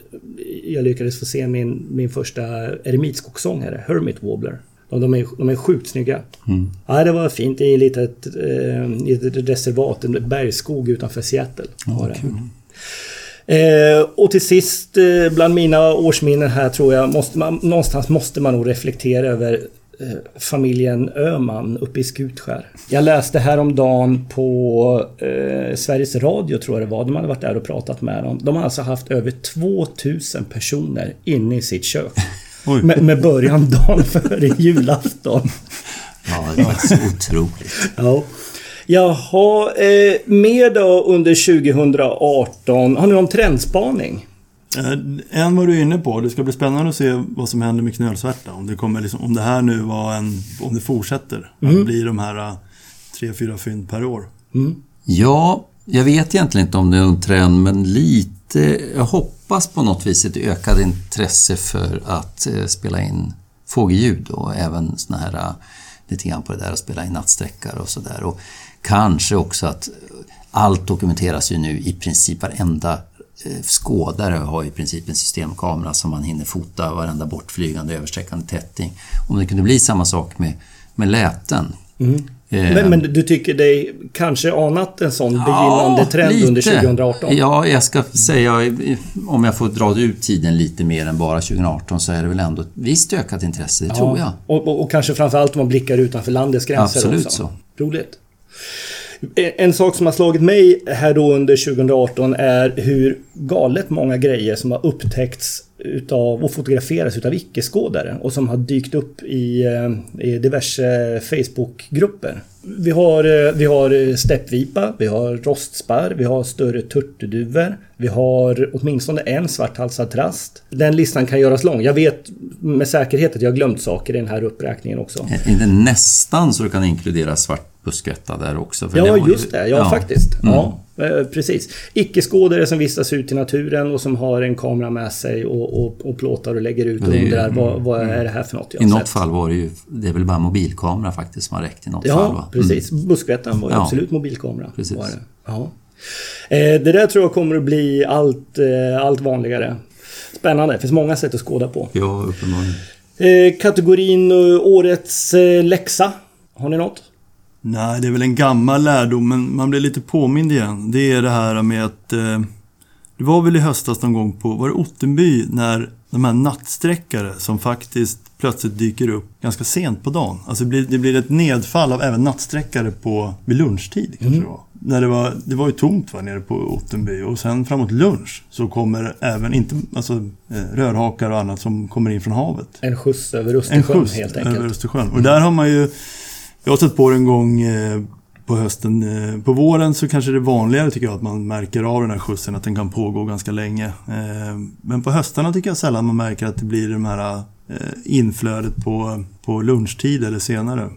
jag lyckades få se min, min första eremitskogssångare, Hermit Wobbler. De, de, är, de är sjukt snygga. Ja, det var fint i ett litet, eh, i ett reservat, en bergsskog utanför Seattle. det. Eh, och till sist, eh, bland mina årsminnen här tror jag, måste man, någonstans måste man nog reflektera över eh, familjen Öman uppe i Skutskär. Jag läste häromdagen på eh, Sveriges Radio tror jag det var, de hade varit där och pratat med dem. De har alltså haft över 2000 personer inne i sitt kök. Med, med början dagen före julafton. Ja, det var så otroligt. Ja. Jaha, eh, mer då under 2018. Har ni någon trendspaning? Eh, En var du inne på. Det ska bli spännande att se vad som händer med knölsvärta. Om det, kommer liksom, om det här nu var en... Om det fortsätter. Att bli de här eh, tre, fyra fynd per år. Ja, jag vet egentligen inte om det är en trend, men lite... Eh, jag hoppas på något vis ett ökat intresse för att eh, spela in fågelljud och även såna här... Eh, lite grann på det där att spela in nattsträckare och sådär. Och kanske också att allt dokumenteras ju nu i princip varenda skådare har i princip en systemkamera som man hinner fota varenda bortflygande översträckande tätting. Om det kunde bli samma sak med, med läten. Mm. Men, men du tycker dig kanske anat en sån begynnande trend under 2018? Ja, jag ska säga, om jag får dra ut tiden lite mer än bara 2018 så är det väl ändå ett visst ökat intresse, det tror jag. Och, och, och kanske framförallt om man blickar utanför landets gränser Absolut också. så. Roligt. En- En sak som har slagit mig här då under 2018 är hur galet många grejer som har upptäckts utav och fotograferats utav icke-skådare och som har dykt upp i, eh, i diverse Facebookgrupper. Vi har, eh, vi har steppvipa, vi har rostsparr, vi har större turturduvor, vi har åtminstone en svarthalsad trast. Den listan kan göras lång. Jag vet med säkerhet att jag har glömt saker i den här uppräkningen också. Är det nästan så du kan inkludera svartbuskrätta där också? Ja, just det. Ja, faktiskt. Ja, eh, precis. Icke-skådare som vistas ut i naturen och som har en kamera med sig och, och, och plåtar och lägger ut och undrar vad, vad är det här för något jag I något sett? fall var det ju, det är väl bara mobilkamera faktiskt som har räckt i något fall va? Ja, precis. Buskvättan var ju Ja. absolut mobilkamera. Precis. Det. Ja. Eh, det där tror jag kommer att bli allt, eh, allt vanligare. Spännande. Det finns många sätt att skåda på. Ja, uppenbarligen. Eh, kategorin eh, Årets eh, läxa. Har ni något? Nej, det är väl en gammal lärdom, men man blir lite påmind igen. Det är det här med att... Eh, det var väl i höstas någon gång på, var det Ottenby, när de här nattsträckare som faktiskt plötsligt dyker upp ganska sent på dagen. Alltså det blir, det blir ett nedfall av även nattsträckare på, vid lunchtid kanske det var. När det var, det var ju tomt va, nere på Ottenby och sen framåt lunch så kommer även, inte, alltså eh, rörhakar och annat som kommer in från havet. En skjuts över En Östersjön skjuts helt över enkelt. Östersjön. Och där har man ju... Jag har sett på det en gång eh, på hösten. Eh, på våren så kanske det är vanligare tycker jag att man märker av den här skjutsen, att den kan pågå ganska länge. Eh, men på höstarna tycker jag sällan man märker att det blir de här inflödet på, på lunchtid eller senare.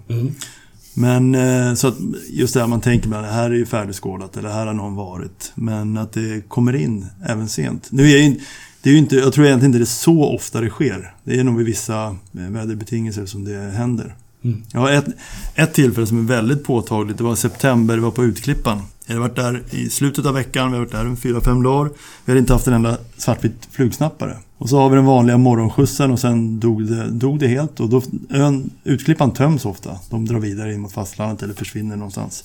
Men eh, så att just det här man tänker med det här är ju färdigskådat eller här har någon varit. Men att det kommer in även sent. Nu är ju, det är inte, jag tror egentligen inte det är så ofta det sker. Det är nog vid vissa väderbetingelser som det händer. Mm. Ja, ett, ett tillfälle som är väldigt påtagligt. Det var i september, det var på Utklippan. Jag hade varit där i slutet av veckan, vi hade varit där en fyra, fem dagar. Vi hade inte haft en enda svartvit flugsnappare. Och så har vi den vanliga morgonskjutsen och sen dog det, dog det helt. Och då, ön, utklippan töms ofta. De drar vidare in mot fastlandet eller försvinner någonstans.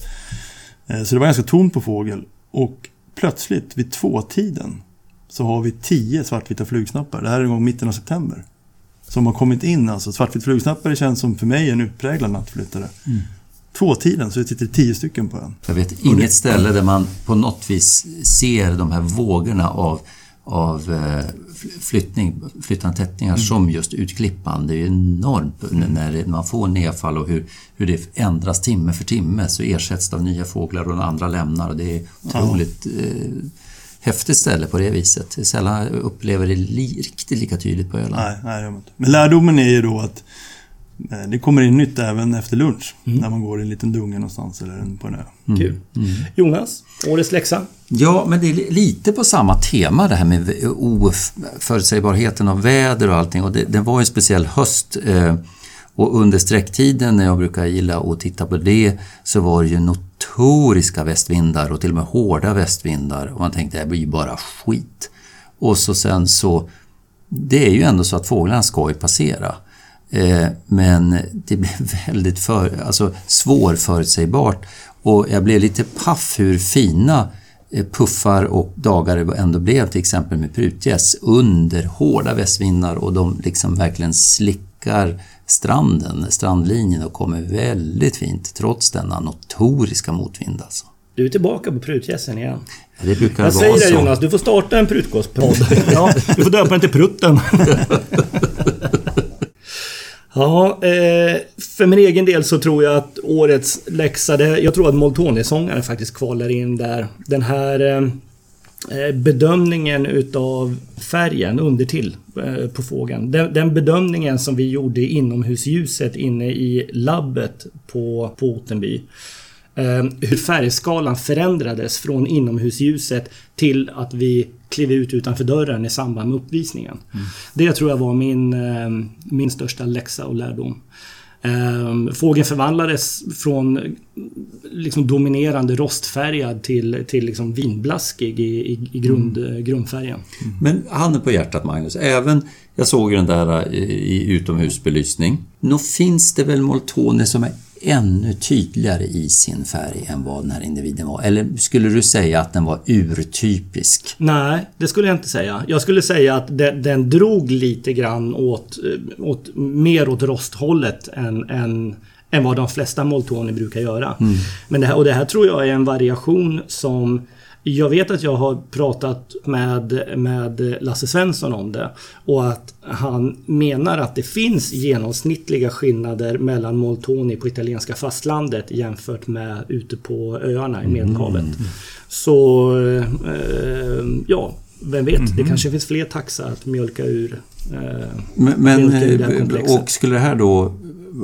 Eh, så det var ganska tomt på fågel. Och plötsligt vid tvåtiden så har vi tio svartvita flugsnappar. Det här är en gång mitten av september. Som har kommit in alltså. Svartvit flugsnappare känns som för mig en utpräglad nattflyttare. Mm tvåtiden så det sitter tio stycken på ön. Jag vet inget ställe där man på något vis ser de här vågorna av, av eh, flyttning, flyttande tättningar mm. som just utklippan. Det är ju enormt när man får nedfall och hur, hur det ändras timme för timme så ersätts det av nya fåglar och andra lämnar. Och det är otroligt ja. eh, häftigt ställe på det viset. Sällan upplever det li, riktigt lika tydligt på Öland. Nej, nej, men lärdomen är ju då att Eh, det kommer in nytt även efter lunch. Mm. När man går i en liten dunge någonstans eller på en ö. Mm. Kul. Mm. Jonas, årets läxa? Ja, men det är lite på samma tema det här med oförutsägbarheten av väder och allting. Och det, det var en speciell höst. Eh, och under sträcktiden när jag brukar gilla att titta på det så var det ju notoriska västvindar och till och med hårda västvindar. Och man tänkte det blir ju bara skit. Och så sen så, det är ju ändå så att fåglarna ska ju passera. Eh, men det blev väldigt för, alltså svårförutsägbart och jag blev lite paff hur fina eh, puffar och dagar det ändå blev till exempel med prutgäss under hårda västvindar och de liksom verkligen slickar stranden, strandlinjen och kommer väldigt fint trots denna notoriska motvind alltså. Du är tillbaka på prutgässen igen. Det brukar jag vara säger det Jonas, du får starta en prutgåspodd. ja, du får döpa den till Prutten. Ja, eh, för min egen del så tror jag att årets läxa, jag tror att Moltoni-sångaren faktiskt kvalar in där. Den här eh, bedömningen utav färgen undertill eh, på fågeln. Den, den, bedömningen som vi gjorde inomhusljuset inne i labbet på, på Otenby. Eh, hur färgskalan förändrades från inomhusljuset till att vi klev ut utanför dörren i samband med uppvisningen. Mm. Det tror jag var min, eh, min största läxa och lärdom. Eh, fågeln förvandlades från liksom dominerande rostfärgad till, till liksom vinblaskig i, i, i grund, mm. grundfärgen. Mm. Men handen på hjärtat Magnus, även jag såg den där i, i utomhusbelysning. Nog finns det väl moltoner som är ännu tydligare i sin färg än vad den här individen var? Eller skulle du säga att den var urtypisk? Nej, det skulle jag inte säga. Jag skulle säga att den, den drog lite grann åt, åt mer åt rosthållet än, än än vad de flesta moltoni brukar göra. Mm. Men det här, och det här tror jag är en variation som jag vet att jag har pratat med, med Lasse Svensson om det och att han menar att det finns genomsnittliga skillnader mellan Moltoni på italienska fastlandet jämfört med ute på öarna i Medelhavet. Mm. Så eh, ja, vem vet, mm. det kanske finns fler taxar att mjölka ur. Eh, men, men ur och skulle det här då,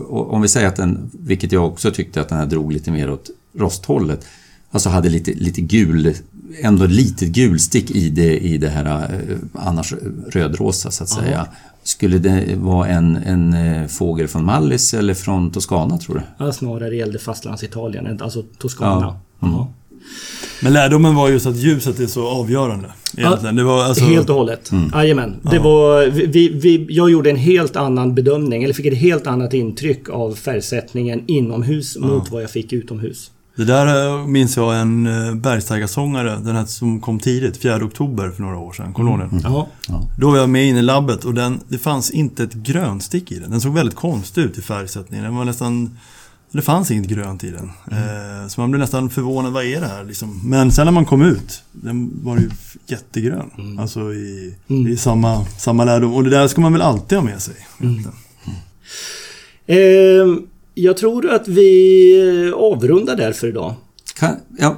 om vi säger att den, vilket jag också tyckte att den här drog lite mer åt rosthållet, alltså hade lite, lite gul ändå litet gulstick i det, i det här eh, annars rödrosa så att Aha. säga. Skulle det vara en, en eh, fågel från Mallis eller från Toscana tror du? Ja, snarare gällde fastlandsitalien, alltså Toscana. Ja. Mm. Men lärdomen var just att ljuset är så avgörande. Egentligen. Det var alltså... Helt och hållet. Mm. Jajamän. Det ja. var, vi, vi, jag gjorde en helt annan bedömning, eller fick ett helt annat intryck av färgsättningen inomhus ja. mot vad jag fick utomhus. Det där eh, minns jag en eh, bergsteigersångare, den här som kom tidigt, 4 oktober för några år sedan. Kommer du ihåg den? Ja. Då var jag med inne i labbet och den, det fanns inte ett grönstick i den. Den såg väldigt konstig ut i färgsättningen. Den var nästan... Det fanns inget grönt i den. Mm. Så man blev nästan förvånad, vad är det här liksom? Men sen när man kom ut, den var ju jättegrön. Mm. Alltså i, mm. i samma, samma lärdom. Och det där ska man väl alltid ha med sig. Mm. Eh, jag tror att vi avrundar där för idag. Kan, ja,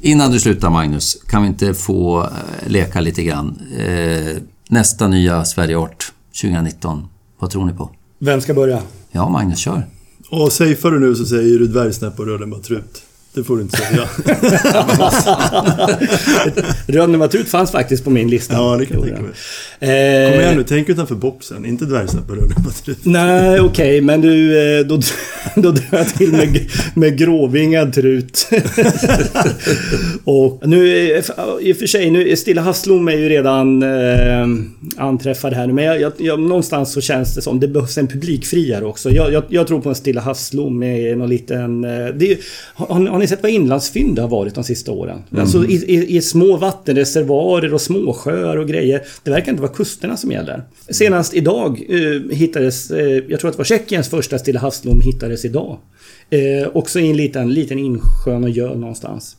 innan du slutar Magnus, kan vi inte få eh, leka lite grann? Eh, nästa nya Sverigeart 2019, vad tror ni på? Vem ska börja? Ja, Magnus, kör. Och safear du nu så säger du dvärgsnäpp och rödlemmartrut. Det får du inte säga. Rönnematut fanns faktiskt på min lista. ja, det kan jag tänka mig. Eh, Kom igen nu, tänk utanför boxen. Inte dvärgsnäpp och rödlemmartrut. Nej, okej, men du, eh, då, då drar jag till med, med gråvingad trut. och nu, eh, i och för sig, nu, Stilla havsblom är ju redan eh, anträffad här nu, men jag, jag, jag, någonstans så känns det som det behövs en publikfriare också. Jag, jag, jag tror på en Stilla havsblom med någon liten... Eh, det, har, har ni sett vad inlandsfynd har varit de sista åren? Alltså i, i, i små vattenreservoarer och småsjöar och grejer. Det verkar inte vara kusterna som gäller. Senast idag eh, hittades, eh, jag tror att det var Tjeckiens första Stilla havsblom hittades idag. Eh, också i en liten, liten insjö och göl någonstans.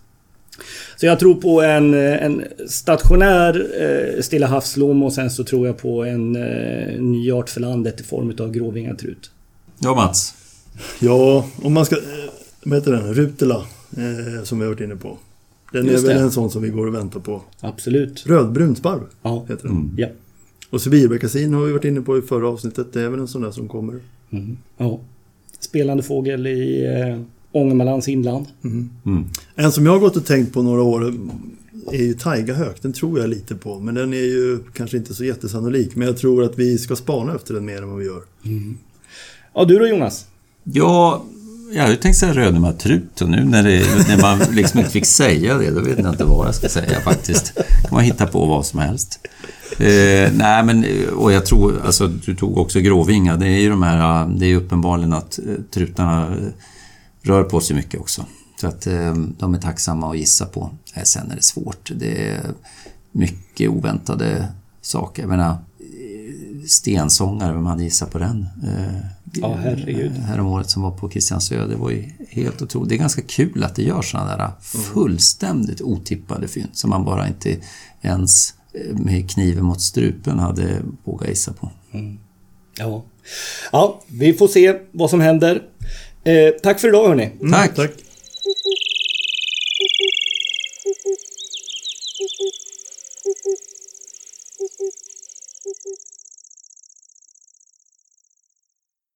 Så jag tror på en, eh, en stationär eh, Stilla havsblom och sen så tror jag på en eh, ny art för landet i form av gråvingad trut. Ja, Mats. Ja, om man ska... Vad heter den? Rutela. Eh, som vi har varit inne på. Den Just är väl det. en sån som vi går och väntar på. Absolut. Rödbrun sparv Ja. heter den. Ja. Och Sibirbeckasin har vi varit inne på i förra avsnittet. Det är väl en sån där som kommer. ja. Spelande fågel i eh, Ångermanlands inland. En som jag har gått och tänkt på några år är ju Taigahök. Den tror jag lite på. Men den är ju kanske inte så jättesannolik. Men jag tror att vi ska spana efter den mer än vad vi gör. Ja, du då Jonas? Ja, jag hade tänkt säga rödlemmartrut och nu när, det, när man liksom inte fick säga det, då vet jag inte vad jag ska säga faktiskt. kan man hitta på vad som helst. Eh, nej, men och jag tror, alltså du tog också gråvinga. Det är ju de här, det är ju uppenbarligen att eh, trutarna rör på sig mycket också. Så att eh, de är tacksamma att gissa på. Eh, sen är det svårt. Det är mycket oväntade saker. Jag menar, eh, stensångare, vem hade gissat på den? Eh, Ja, herregud. häromåret som var på Kristiansö. Det var ju helt otroligt. Det är ganska kul att det görs sådana där fullständigt otippade fynd som man bara inte ens eh, med kniven mot strupen hade vågat gissa på. Ja. Ja, vi får se vad som händer. Eh, tack för idag hörni. Tack! Tack!